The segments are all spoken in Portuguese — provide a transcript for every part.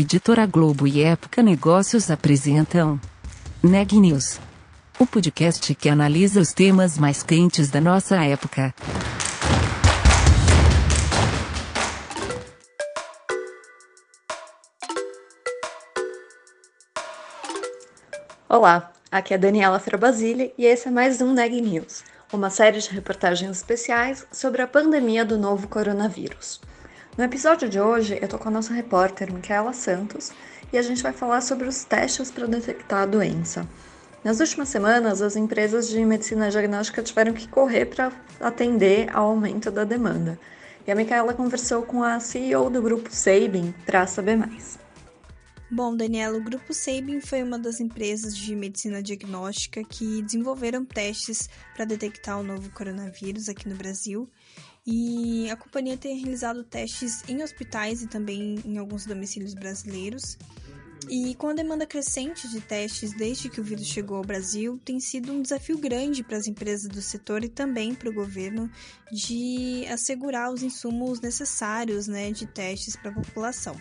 Editora Globo e Época Negócios apresentam Neg News, o podcast que analisa os temas mais quentes da nossa época. Olá, aqui é Daniela Frabasile e esse é mais um Neg News, uma série de reportagens especiais sobre a pandemia do novo coronavírus. No episódio de hoje, eu tô com a nossa repórter Micaela Santos e a gente vai falar sobre os testes para detectar a doença. Nas últimas semanas, as empresas de medicina diagnóstica tiveram que correr para atender ao aumento da demanda. E a Micaela conversou com a CEO do grupo Sabin para saber mais. Bom, Daniela, o Grupo Sabin foi uma das empresas de medicina diagnóstica que desenvolveram testes para detectar o novo coronavírus aqui no Brasil e a companhia tem realizado testes em hospitais e também em alguns domicílios brasileiros. E com a demanda crescente de testes desde que o vírus chegou ao Brasil, tem sido um desafio grande para as empresas do setor e também para o governo de assegurar os insumos necessários né, de testes para a população.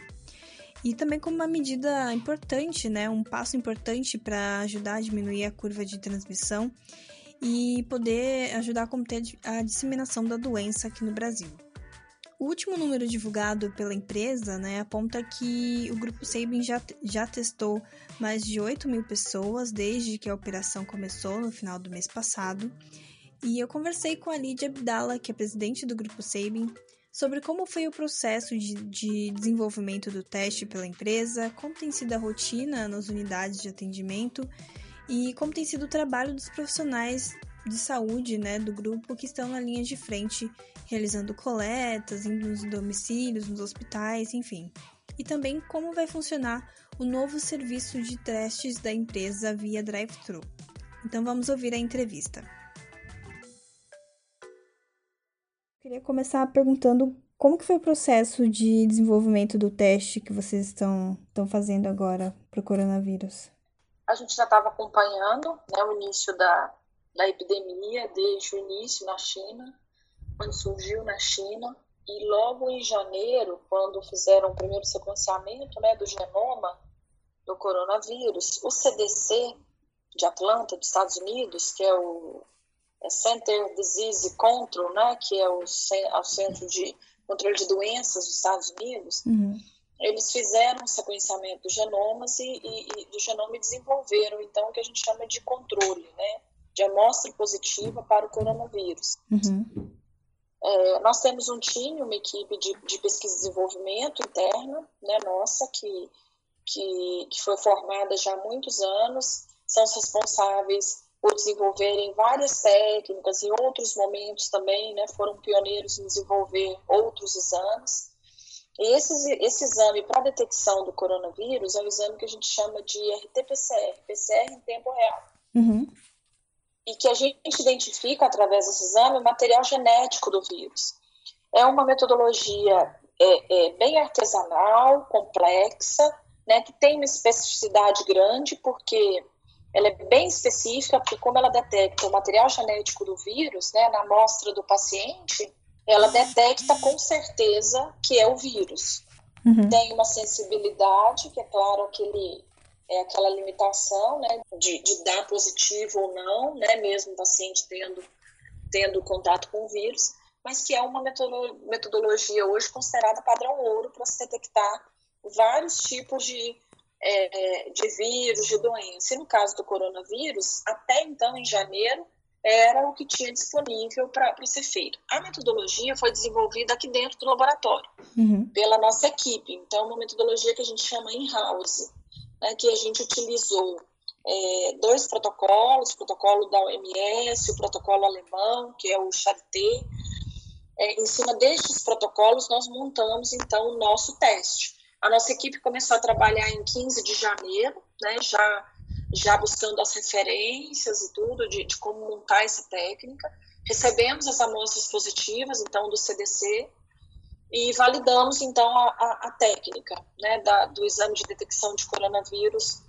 E também como uma medida importante, né, um passo importante para ajudar a diminuir a curva de transmissão e poder ajudar a conter a disseminação da doença aqui no Brasil. O último número divulgado pela empresa né, aponta que o grupo Sabin já, já testou mais de 8 mil pessoas desde que a operação começou no final do mês passado. E eu conversei com a Lídia Abdala, que é presidente do grupo Sabin, sobre como foi o processo de, de desenvolvimento do teste pela empresa, como tem sido a rotina nas unidades de atendimento e como tem sido o trabalho dos profissionais de saúde né, do grupo que estão na linha de frente, realizando coletas, indo nos domicílios, nos hospitais, enfim. E também como vai funcionar o novo serviço de testes da empresa via drive-thru. Então vamos ouvir a entrevista. Queria começar perguntando como que foi o processo de desenvolvimento do teste que vocês estão, estão fazendo agora para o coronavírus? A gente já estava acompanhando né, o início da, da epidemia, desde o início na China, quando surgiu na China, e logo em janeiro, quando fizeram o primeiro sequenciamento né, do genoma do coronavírus, o CDC de Atlanta, dos Estados Unidos, que é o é Center Disease Control, né, que é o, é o Centro de Controle de Doenças dos Estados Unidos, uhum eles fizeram o sequenciamento dos genomas e, e, e, do genoma e desenvolveram, então, o que a gente chama de controle, né? De amostra positiva para o coronavírus. Uhum. É, nós temos um time, uma equipe de, de, pesquisa e desenvolvimento interna, né, nossa, que, que, que foi formada já há muitos anos, são os responsáveis por desenvolverem várias técnicas, em outros momentos também, né, foram pioneiros em desenvolver outros exames. E esse, esse exame para detecção do coronavírus é um exame que a gente chama de RT-PCR, PCR em tempo real. Uhum. E que a gente identifica através desse exame o material genético do vírus. É uma metodologia é, é, bem artesanal, complexa, né, que tem uma especificidade grande, porque ela é bem específica, porque como ela detecta o material genético do vírus, né, na amostra do paciente, ela detecta com certeza que é o vírus. Uhum. Tem uma sensibilidade, que é claro aquele, é aquela limitação né, de, de dar positivo ou não, né, mesmo o paciente tendo, tendo contato com o vírus, mas que é uma metodologia hoje considerada padrão ouro para se detectar vários tipos de, é, de vírus, de doença. E no caso do coronavírus, até então, em janeiro, era o que tinha disponível para ser feito. A metodologia foi desenvolvida aqui dentro do laboratório, uhum. pela nossa equipe. Então, uma metodologia que a gente chama in-house, né, que a gente utilizou é, dois protocolos, o protocolo da OMS, o protocolo alemão, que é o Charité. É, em cima destes protocolos, nós montamos, então, o nosso teste. A nossa equipe começou a trabalhar em 15 de janeiro, né, já já buscando as referências e tudo de, de como montar essa técnica. Recebemos as amostras positivas, então, do CDC, e validamos, então, a, a, a técnica né, da, do exame de detecção de coronavírus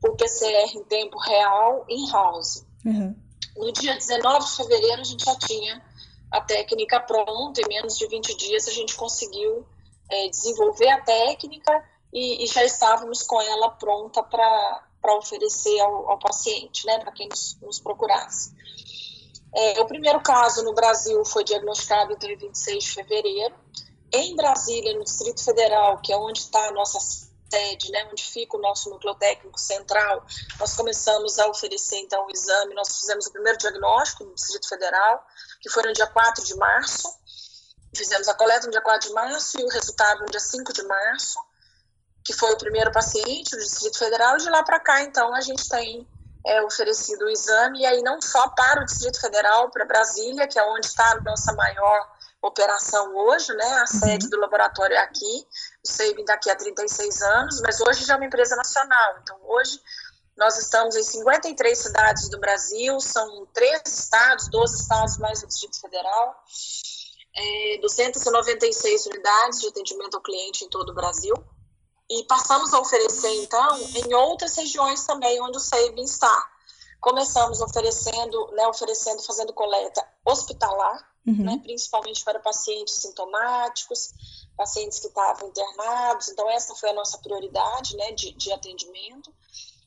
por PCR em tempo real, in-house. Uhum. No dia 19 de fevereiro, a gente já tinha a técnica pronta, em menos de 20 dias a gente conseguiu é, desenvolver a técnica e, e já estávamos com ela pronta para oferecer ao, ao, paciente, né, para quem nos, nos procurasse. É, o primeiro caso no Brasil foi diagnosticado em 26 de fevereiro. Em Brasília, no Distrito Federal, que é onde está a nossa sede, né, onde fica o nosso núcleo técnico central, nós começamos a oferecer então o exame. Nós fizemos o primeiro diagnóstico no Distrito Federal, que foi no dia 4 de março. Fizemos a coleta no dia 4 de março e o resultado no dia 5 de março, que foi o primeiro paciente do Distrito Federal. E de lá para cá, então, a gente tem é, oferecido o exame, e aí não só para o Distrito Federal, para Brasília, que é onde está a nossa maior operação hoje, né? A sede uhum. do laboratório é aqui, o SEIB daqui a 36 anos, mas hoje já é uma empresa nacional. Então, hoje nós estamos em 53 cidades do Brasil, são três estados, 12 estados mais o Distrito Federal, é, 296 unidades de atendimento ao cliente em todo o Brasil. E passamos a oferecer, então, em outras regiões também onde o SEIB está. Começamos oferecendo, né, oferecendo, fazendo coleta hospitalar, uhum. né, principalmente para pacientes sintomáticos, pacientes que estavam internados. Então, essa foi a nossa prioridade né, de, de atendimento.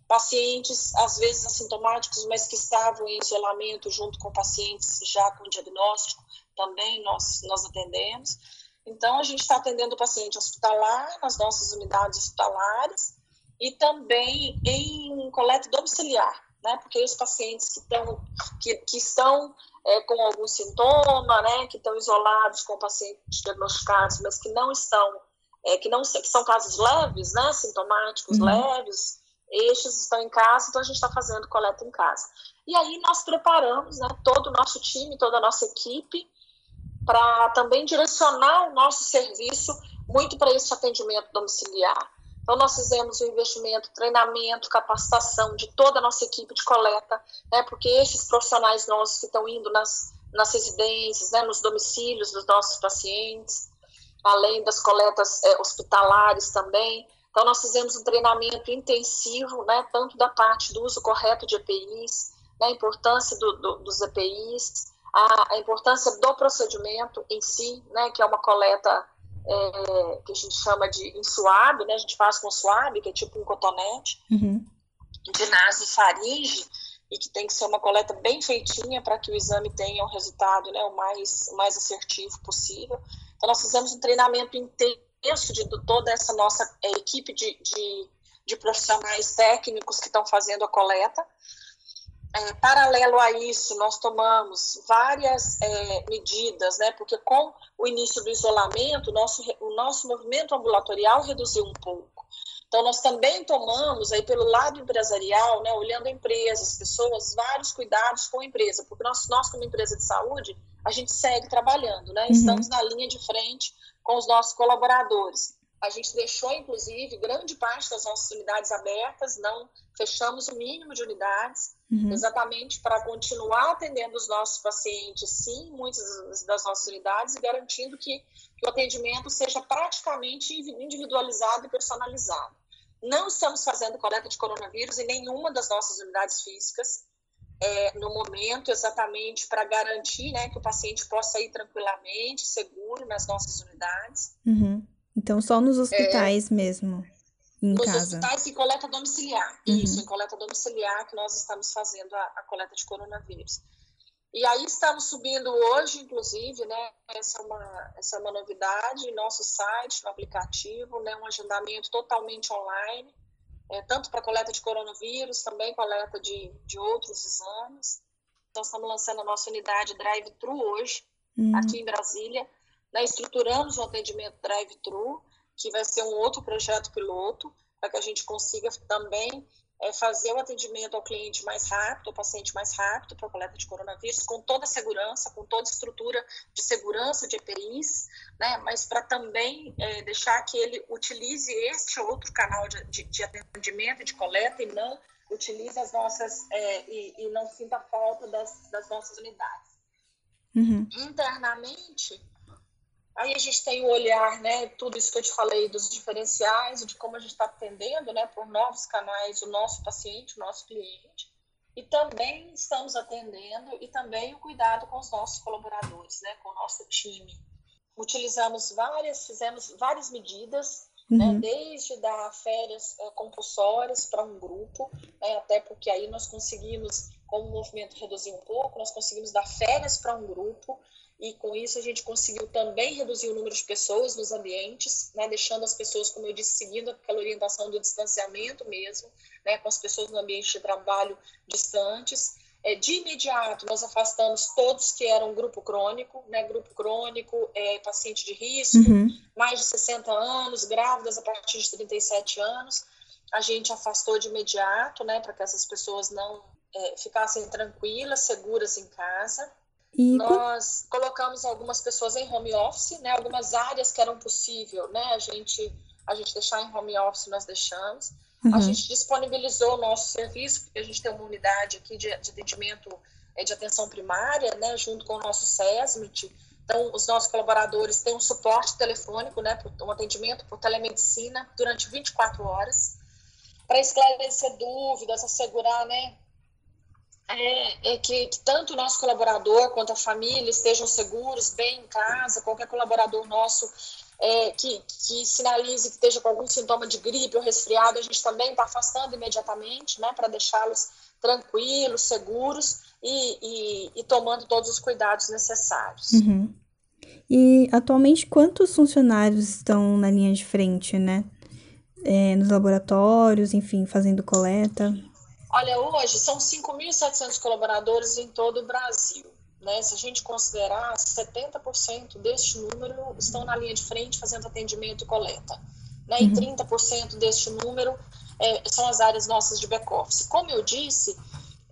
Pacientes, às vezes assintomáticos, mas que estavam em isolamento junto com pacientes já com diagnóstico, também nós, nós atendemos. Então, a gente está atendendo o paciente hospitalar, nas nossas unidades hospitalares, e também em coleta domiciliar, né? Porque os pacientes que, tão, que, que estão é, com algum sintoma, né, que estão isolados com pacientes diagnosticados, mas que não estão, é, que não que são casos leves, né, sintomáticos uhum. leves, estes estão em casa, então a gente está fazendo coleta em casa. E aí nós preparamos, né, todo o nosso time, toda a nossa equipe, para também direcionar o nosso serviço muito para esse atendimento domiciliar. Então, nós fizemos o investimento, treinamento, capacitação de toda a nossa equipe de coleta, né, porque esses profissionais nossos que estão indo nas, nas residências, né, nos domicílios dos nossos pacientes, além das coletas é, hospitalares também. Então, nós fizemos um treinamento intensivo, né, tanto da parte do uso correto de EPIs, né, a importância do, do, dos EPIs, a, a, importância do procedimento em si, né, que é uma coleta é, que a gente chama de ensuado, né? A gente faz com suave, que é tipo um cotonete, uhum. de nasofaringe, e que tem que ser uma coleta bem feitinha para que o exame tenha um resultado né, o mais, o mais assertivo possível. Então, nós fizemos um treinamento intenso de, de toda essa nossa é, equipe de, de, de profissionais técnicos que estão fazendo a coleta. É, paralelo a isso, nós tomamos várias é, medidas, né, porque com o início do isolamento, nosso, o nosso movimento ambulatorial reduziu um pouco. Então, nós também tomamos, aí pelo lado empresarial, né, olhando a empresa, as pessoas, vários cuidados com a empresa, porque nós, nós como empresa de saúde, a gente segue trabalhando, né, uhum. estamos na linha de frente com os nossos colaboradores. A gente deixou, inclusive, grande parte das nossas unidades abertas, não fechamos o mínimo de unidades, uhum. exatamente para continuar atendendo os nossos pacientes, sim, muitas das nossas unidades, e garantindo que, que o atendimento seja praticamente individualizado e personalizado. Não estamos fazendo coleta de coronavírus em nenhuma das nossas unidades físicas, é, no momento, exatamente para garantir né, que o paciente possa ir tranquilamente, seguro nas nossas unidades. Uhum. Então, só nos hospitais é, mesmo, em nos casa. Nos hospitais e coleta domiciliar. Uhum. Isso, em coleta domiciliar que nós estamos fazendo a, a, coleta de coronavírus. E aí estamos subindo hoje, inclusive, né? Essa é uma, essa é uma novidade, nosso site, no aplicativo, né? Um agendamento totalmente online, é, tanto para coleta de coronavírus, também coleta de, de outros exames. Então, estamos lançando a nossa unidade drive-thru hoje, uhum. aqui em Brasília né, estruturamos o atendimento drive-thru, que vai ser um outro projeto piloto, para que a gente consiga também é, fazer o atendimento ao cliente mais rápido, ao paciente mais rápido para a coleta de coronavírus, com toda a segurança, com toda a estrutura de segurança de EPIs, né, mas para também é, deixar que ele utilize este outro canal de, de, de atendimento de coleta e não utilize as nossas é, e, e, não sinta falta das, das nossas unidades. Uhum. Internamente, Aí a gente tem o olhar, né, tudo isso que eu te falei dos diferenciais, de como a gente está atendendo, né, por novos canais, o nosso paciente, o nosso cliente, e também estamos atendendo e também o cuidado com os nossos colaboradores, né, com o nosso time. Utilizamos várias, fizemos várias medidas né? uhum. né? desde dar férias é, compulsórias para um grupo, né? até porque aí nós conseguimos, como o movimento reduzir um pouco, nós conseguimos dar férias para um grupo e com isso a gente conseguiu também reduzir o número de pessoas nos ambientes, né, deixando as pessoas, como eu disse, seguindo aquela orientação do distanciamento mesmo, né, com as pessoas no ambiente de trabalho distantes. É, de imediato, nós afastamos todos que eram grupo crônico, né, grupo crônico, é, paciente de risco, uhum. mais de 60 anos, grávidas a partir de 37 anos, a gente afastou de imediato, né, para que essas pessoas não é, ficassem tranquilas, seguras em casa. E nós colocamos algumas pessoas em home office, né? Algumas áreas que eram possível, né? A gente a gente deixar em home office nós deixamos. Uhum. A gente disponibilizou o nosso serviço porque a gente tem uma unidade aqui de, de atendimento é, de atenção primária, né? Junto com o nosso SESMIT. Então, os nossos colaboradores têm um suporte telefônico, né? Um atendimento por telemedicina durante 24 horas para esclarecer dúvidas, assegurar, né? É, é que, que, tanto o nosso colaborador quanto a família estejam seguros, bem em casa, qualquer colaborador nosso é, que, que sinalize que esteja com algum sintoma de gripe ou resfriado, a gente também está afastando imediatamente, né, para deixá-los tranquilos, seguros e, e, e, tomando todos os cuidados necessários. Uhum. E atualmente quantos funcionários estão na linha de frente, né? É, nos laboratórios, enfim, fazendo coleta? Olha, hoje são 5.700 colaboradores em todo o Brasil. Né? Se a gente considerar, 70% deste número estão na linha de frente fazendo atendimento e coleta. Né? Uhum. E 30% deste número é, são as áreas nossas de back-office. Como eu disse,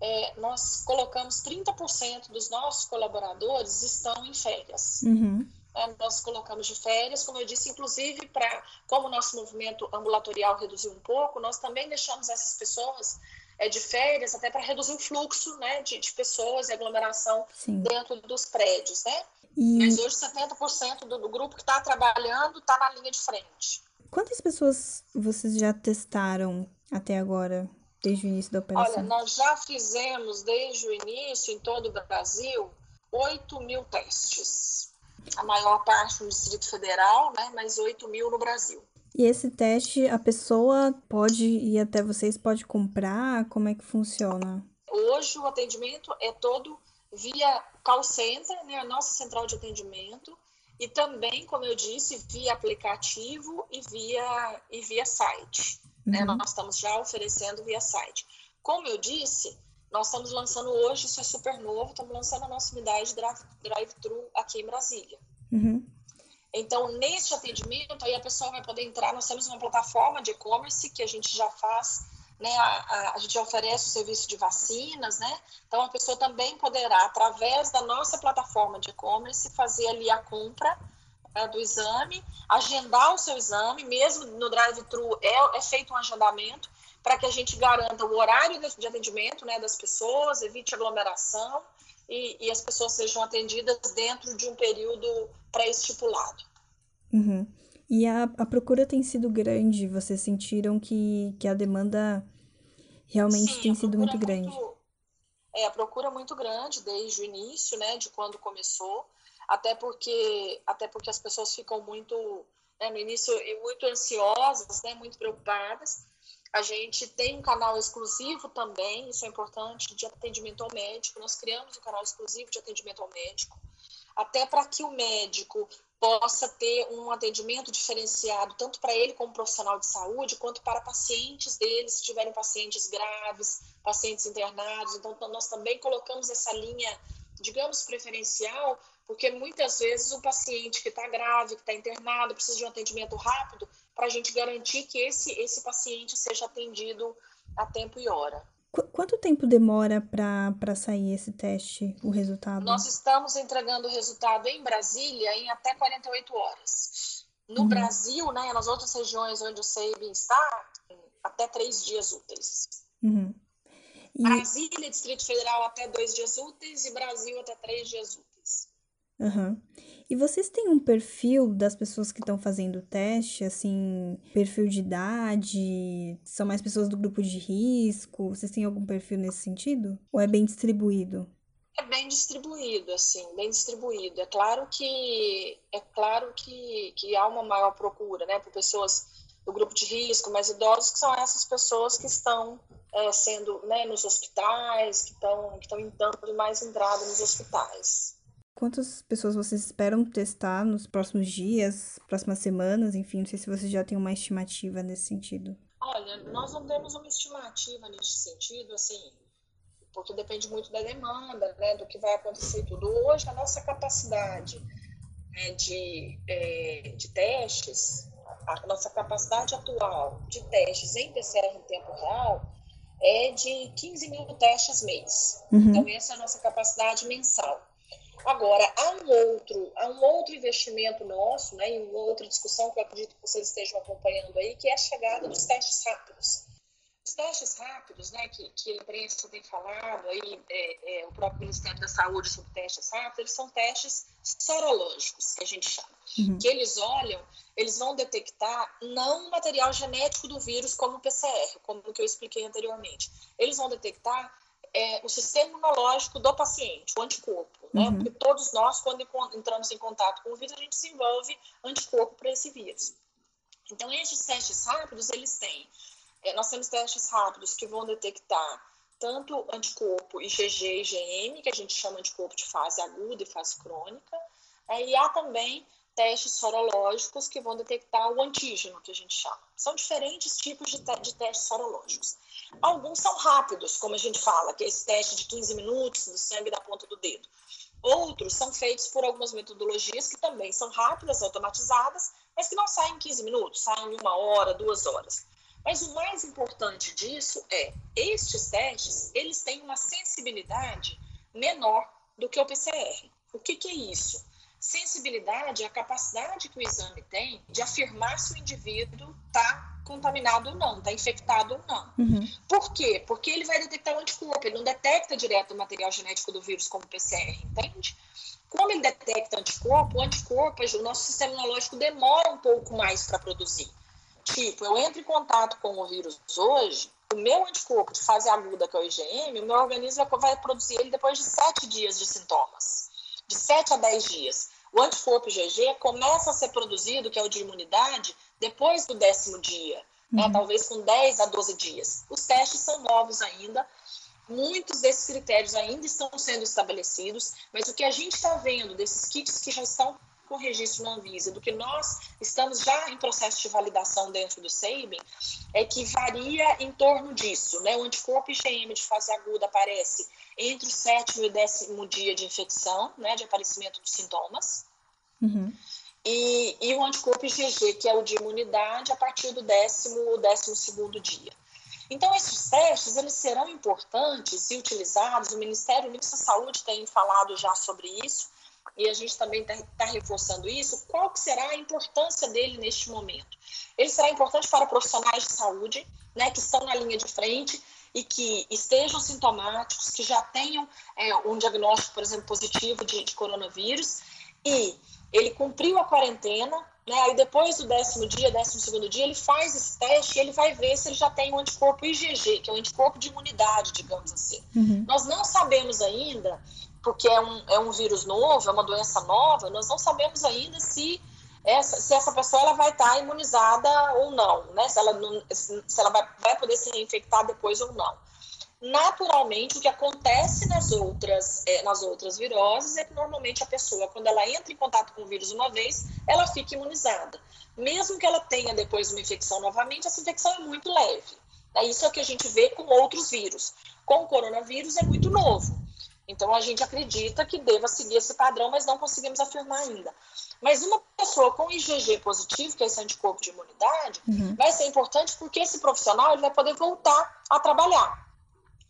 é, nós colocamos 30% dos nossos colaboradores estão em férias. Uhum. É, nós colocamos de férias, como eu disse, inclusive para, como o nosso movimento ambulatorial reduziu um pouco, nós também deixamos essas pessoas é, de férias, até para reduzir o fluxo né, de, de pessoas e aglomeração Sim. dentro dos prédios. Né? E... Mas hoje 70% do, do grupo que está trabalhando está na linha de frente. Quantas pessoas vocês já testaram até agora, desde o início da operação? Olha, nós já fizemos desde o início, em todo o Brasil, 8 mil testes. A maior parte no Distrito Federal, né, mas 8 mil no Brasil. E esse teste, a pessoa pode ir até vocês, pode comprar? Como é que funciona? Hoje o atendimento é todo via call center, né, a nossa central de atendimento, e também, como eu disse, via aplicativo e via, e via site. Né? Uhum. Né? Nós estamos já oferecendo via site. Como eu disse, nós estamos lançando hoje, isso é super novo, estamos lançando a nossa unidade drive-thru aqui em Brasília. Uhum. Então, nesse atendimento, aí a pessoa vai poder entrar, nós temos uma plataforma de e-commerce que a gente já faz, né, a, a, gente oferece o serviço de vacinas, né, então a pessoa também poderá, através da nossa plataforma de e-commerce, fazer ali a compra né, do exame, agendar o seu exame, mesmo no drive-thru é, é feito um agendamento, para que a gente garanta o horário de atendimento né, das pessoas, evite aglomeração, e, e as pessoas sejam atendidas dentro de um período pré-estipulado. Uhum. E a, a procura tem sido grande? Vocês sentiram que, que a demanda realmente Sim, tem sido muito grande? Muito, é, a procura é muito grande desde o início, né, de quando começou, até porque, até porque as pessoas ficam muito, né, no início, muito ansiosas, né, muito preocupadas, a gente tem um canal exclusivo também, isso é importante, de atendimento ao médico. Nós criamos um canal exclusivo de atendimento ao médico, até para que o médico possa ter um atendimento diferenciado, tanto para ele como profissional de saúde, quanto para pacientes dele, se tiverem pacientes graves, pacientes internados. Então, nós também colocamos essa linha, digamos, preferencial, porque muitas vezes o paciente que está grave, que está internado, precisa de um atendimento rápido, para a gente garantir que esse, esse paciente seja atendido a tempo e hora. Qu quanto tempo demora para sair esse teste, o resultado? Nós estamos entregando o resultado em Brasília em até 48 horas. No uhum. Brasil, né, nas outras regiões onde o SEIB está, até três dias úteis. Uhum. E... Brasília, Distrito Federal, até dois dias úteis e Brasil até três dias úteis. Uhum. E vocês têm um perfil das pessoas que estão fazendo o teste, assim, perfil de idade? São mais pessoas do grupo de risco? Vocês têm algum perfil nesse sentido? Ou é bem distribuído? É bem distribuído, assim, bem distribuído. É claro que é claro que, que há uma maior procura, né, por pessoas do grupo de risco, mais idosos, que são essas pessoas que estão é, sendo né, nos hospitais, que estão que estão dando mais entrada nos hospitais. Quantas pessoas vocês esperam testar nos próximos dias, próximas semanas, enfim, não sei se vocês já têm uma estimativa nesse sentido. Olha, nós não temos uma estimativa nesse sentido, assim, porque depende muito da demanda, né, do que vai acontecer tudo. Hoje, a nossa capacidade né, de, é, de testes, a nossa capacidade atual de testes em PCR em tempo real é de 15 mil testes mês. Uhum. Então, essa é a nossa capacidade mensal. Agora, há um outro, há um outro investimento nosso, né, e uma outra discussão que eu acredito que vocês estejam acompanhando aí, que é a chegada dos testes rápidos. Os testes rápidos, né, que, que a imprensa tem falado, aí, é, é, o próprio Ministério da Saúde sobre testes rápidos, eles são testes sorológicos, que a gente chama. Uhum. Que eles olham, eles vão detectar não o material genético do vírus como o PCR, como o que eu expliquei anteriormente. Eles vão detectar é, o sistema imunológico do paciente, o anticorpo, né? Uhum. Porque todos nós, quando entramos em contato com o vírus, a gente desenvolve anticorpo para esse vírus. Então, esses testes rápidos, eles têm, é, nós temos testes rápidos que vão detectar tanto anticorpo IgG e IgM, que a gente chama de corpo de fase aguda e fase crônica, é, e há também testes sorológicos que vão detectar o antígeno, que a gente chama. São diferentes tipos de, te de testes sorológicos. Alguns são rápidos, como a gente fala, que é esse teste de 15 minutos do sangue da ponta do dedo. Outros são feitos por algumas metodologias que também são rápidas, automatizadas, mas que não saem em 15 minutos, saem em uma hora, duas horas. Mas o mais importante disso é, estes testes, eles têm uma sensibilidade menor do que o PCR. O que, que é isso? Sensibilidade é a capacidade que o exame tem de afirmar se o indivíduo está contaminado ou não, está infectado ou não. Uhum. Por quê? Porque ele vai detectar o anticorpo, ele não detecta direto o material genético do vírus como PCR, entende? Como ele detecta anticorpo, o anticorpo, o nosso sistema imunológico demora um pouco mais para produzir. Tipo, eu entro em contato com o vírus hoje, o meu anticorpo de fase aguda, que é o IgM, o meu organismo vai produzir ele depois de sete dias de sintomas. De sete a dez dias. O anticorpo IgG começa a ser produzido, que é o de imunidade, depois do décimo dia, né? uhum. né? talvez com 10 a 12 dias. Os testes são novos ainda, muitos desses critérios ainda estão sendo estabelecidos, mas o que a gente está vendo desses kits que já estão com registro na Anvisa, do que nós estamos já em processo de validação dentro do SABIN, é que varia em torno disso. Né? O anticorpo IgM de fase aguda aparece entre o sétimo e o décimo dia de infecção, né, de aparecimento dos sintomas. Uhum. E, e, o anticorpo IgG, que é o de imunidade, a partir do décimo, décimo segundo dia. Então, esses testes, eles serão importantes e utilizados, o Ministério, o Ministro da Saúde tem falado já sobre isso, e a gente também está tá reforçando isso, qual que será a importância dele neste momento? Ele será importante para profissionais de saúde, né, que estão na linha de frente e que estejam sintomáticos, que já tenham é, um diagnóstico, por exemplo, positivo de, de coronavírus, e ele cumpriu a quarentena, né? Aí depois do décimo dia, décimo segundo dia, ele faz esse teste e ele vai ver se ele já tem um anticorpo IgG, que é um anticorpo de imunidade, digamos assim. Uhum. Nós não sabemos ainda, porque é um, é um vírus novo, é uma doença nova, nós não sabemos ainda se essa, se essa pessoa ela vai estar imunizada ou não, né? Se ela, não, se ela vai, vai poder se reinfectar depois ou não naturalmente o que acontece nas outras, é, nas outras viroses é que normalmente a pessoa, quando ela entra em contato com o vírus uma vez, ela fica imunizada. Mesmo que ela tenha depois uma infecção novamente, essa infecção é muito leve. É isso é o que a gente vê com outros vírus. Com o coronavírus é muito novo. Então a gente acredita que deva seguir esse padrão, mas não conseguimos afirmar ainda. Mas uma pessoa com IgG positivo, que é esse anticorpo de imunidade, uhum. vai ser importante porque esse profissional ele vai poder voltar a trabalhar.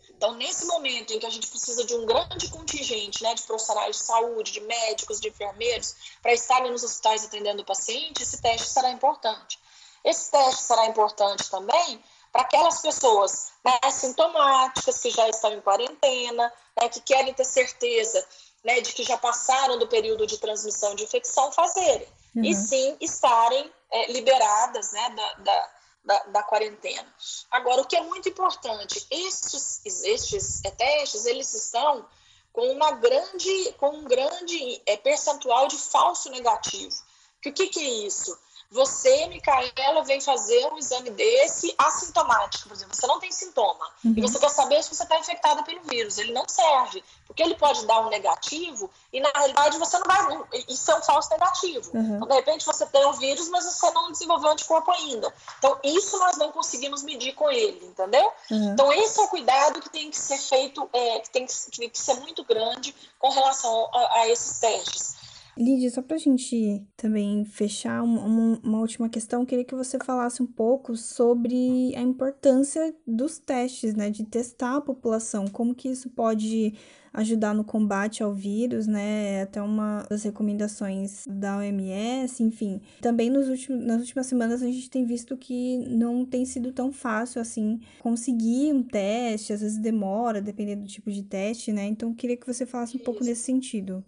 Então, nesse momento em que a gente precisa de um grande contingente né, de profissionais de saúde, de médicos, de enfermeiros, para estarem nos hospitais atendendo o paciente, esse teste será importante. Esse teste será importante também para aquelas pessoas né, sintomáticas que já estão em quarentena, né, que querem ter certeza né, de que já passaram do período de transmissão de infecção, fazerem. Uhum. E sim estarem é, liberadas né, da, da da, da, quarentena. Agora, o que é muito importante, estes, estes testes, eles estão com uma grande, com um grande é, percentual de falso negativo. O que, que é isso? Você, Micaela, vem fazer um exame desse assintomático, por exemplo, você não tem sintoma, uhum. e você quer saber se você está infectada pelo vírus. Ele não serve, porque ele pode dar um negativo e, na realidade, você não vai. Isso é um falso negativo. Uhum. Então, de repente, você tem o vírus, mas você não desenvolveu anticorpo ainda. Então, isso nós não conseguimos medir com ele, entendeu? Uhum. Então, esse é o cuidado que tem que ser feito, é, que tem que, que, tem que ser muito grande com relação a, a esses testes. Lídia, só para a gente também fechar uma, uma, última questão, queria que você falasse um pouco sobre a importância dos testes, né, de testar a população, como que isso pode ajudar no combate ao vírus, né, até uma das recomendações da OMS, enfim. Também nos últimos, nas últimas semanas a gente tem visto que não tem sido tão fácil, assim, conseguir um teste, às vezes demora, dependendo do tipo de teste, né, então queria que você falasse um pouco nesse sentido.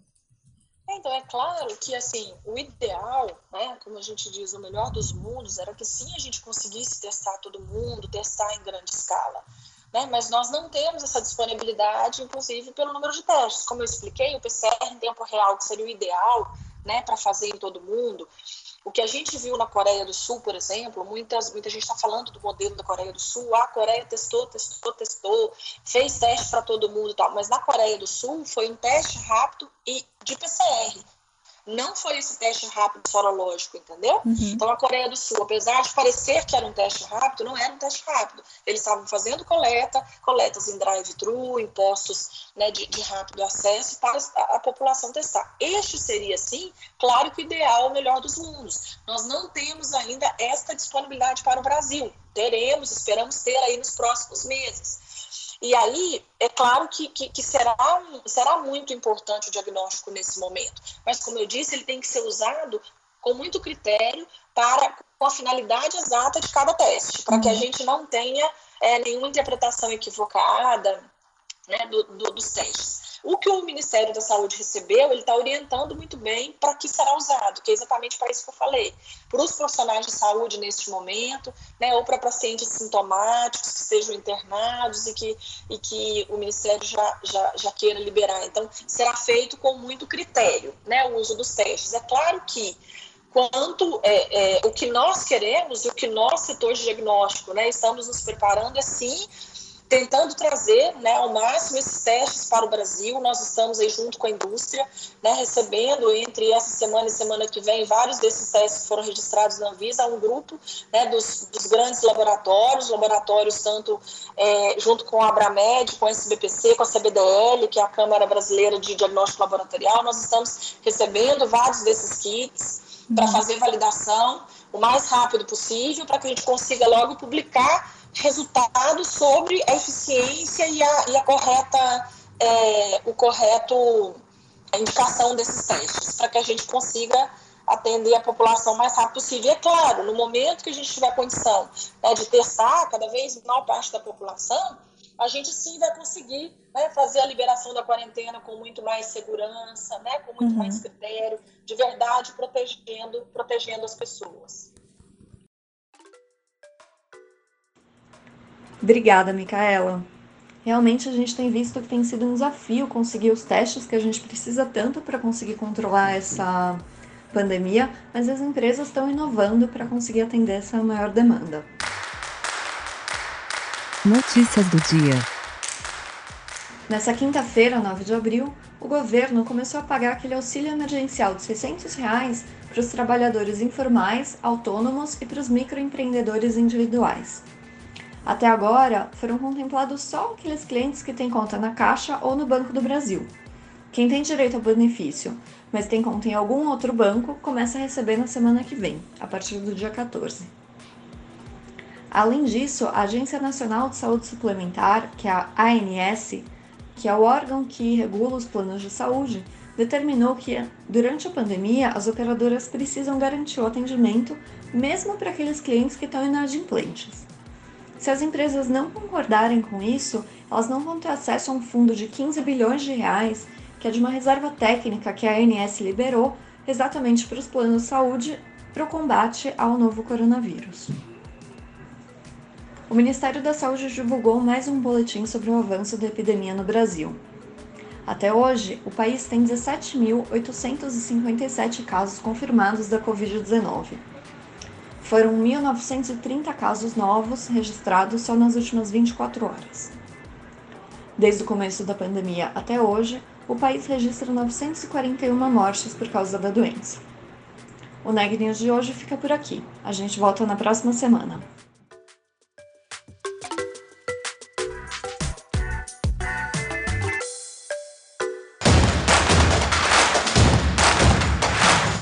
Então, é claro que, assim, o ideal, né, como a gente diz, o melhor dos mundos, era que sim a gente conseguisse testar todo mundo, testar em grande escala. Né? Mas nós não temos essa disponibilidade, inclusive pelo número de testes. Como eu expliquei, o PCR em tempo real, que seria o ideal né, para fazer em todo mundo, o que a gente viu na Coreia do Sul, por exemplo, muitas, muita gente está falando do modelo da Coreia do Sul. A Coreia testou, testou, testou, fez teste para todo mundo e tal. Mas na Coreia do Sul foi um teste rápido e de PCR não foi esse teste rápido sorológico, entendeu? Uhum. Então, a Coreia do Sul, apesar de parecer que era um teste rápido, não era um teste rápido. Eles estavam fazendo coleta, coletas em drive-thru, em postos né, de, de, rápido acesso para a, população testar. Este seria, sim, claro que o ideal, o melhor dos mundos. Nós não temos ainda esta disponibilidade para o Brasil. Teremos, esperamos ter aí nos próximos meses. E aí, é claro que, que, que, será, um, será muito importante o diagnóstico nesse momento. Mas, como eu disse, ele tem que ser usado com muito critério para com a finalidade exata de cada teste, para que a uhum. gente não tenha é, nenhuma interpretação equivocada né, do, do, dos testes. O que o Ministério da Saúde recebeu, ele está orientando muito bem para que será usado, que é exatamente para isso que eu falei. Para os profissionais de saúde neste momento, né, ou para pacientes sintomáticos que estejam internados e que, e que o Ministério já, já, já queira liberar. Então, será feito com muito critério né, o uso dos testes. É claro que quanto é, é, o que nós queremos e o que nós, setor de diagnóstico, né, estamos nos preparando é sim tentando trazer né, ao máximo esses testes para o Brasil. Nós estamos aí junto com a indústria, né, recebendo entre essa semana e semana que vem vários desses testes que foram registrados na Anvisa, um grupo né, dos, dos, grandes laboratórios, laboratórios tanto é, junto com a Abramed, com a SBPC, com a CBDL, que é a Câmara Brasileira de Diagnóstico Laboratorial. Nós estamos recebendo vários desses kits para uhum. fazer validação o mais rápido possível, para que a gente consiga logo publicar resultados sobre a eficiência e a, e a correta, é, o correto a indicação desses testes, para que a gente consiga atender a população mais rápido possível. E é claro, no momento que a gente tiver condição né, de testar cada vez maior parte da população, a gente sim vai conseguir né, fazer a liberação da quarentena com muito mais segurança, né, com muito uhum. mais critério, de verdade, protegendo, protegendo as pessoas. Obrigada, Micaela. Realmente a gente tem visto que tem sido um desafio conseguir os testes que a gente precisa tanto para conseguir controlar essa pandemia, mas as empresas estão inovando para conseguir atender essa maior demanda. Notícias do dia. Nessa quinta-feira, 9 de abril, o governo começou a pagar aquele auxílio emergencial de 600 reais para os trabalhadores informais, autônomos e para os microempreendedores individuais. Até agora, foram contemplados só aqueles clientes que têm conta na Caixa ou no Banco do Brasil. Quem tem direito ao benefício, mas tem conta em algum outro banco, começa a receber na semana que vem, a partir do dia 14. Além disso, a Agência Nacional de Saúde Suplementar, que é a ANS, que é o órgão que regula os planos de saúde, determinou que, durante a pandemia, as operadoras precisam garantir o atendimento mesmo para aqueles clientes que estão inadimplentes. Se as empresas não concordarem com isso, elas não vão ter acesso a um fundo de 15 bilhões de reais, que é de uma reserva técnica que a ANS liberou exatamente para os planos de saúde para o combate ao novo coronavírus. O Ministério da Saúde divulgou mais um boletim sobre o avanço da epidemia no Brasil. Até hoje, o país tem 17.857 casos confirmados da Covid-19. Foram 1.930 casos novos registrados só nas últimas 24 horas. Desde o começo da pandemia até hoje, o país registra 941 mortes por causa da doença. O Neg News de hoje fica por aqui. A gente volta na próxima semana.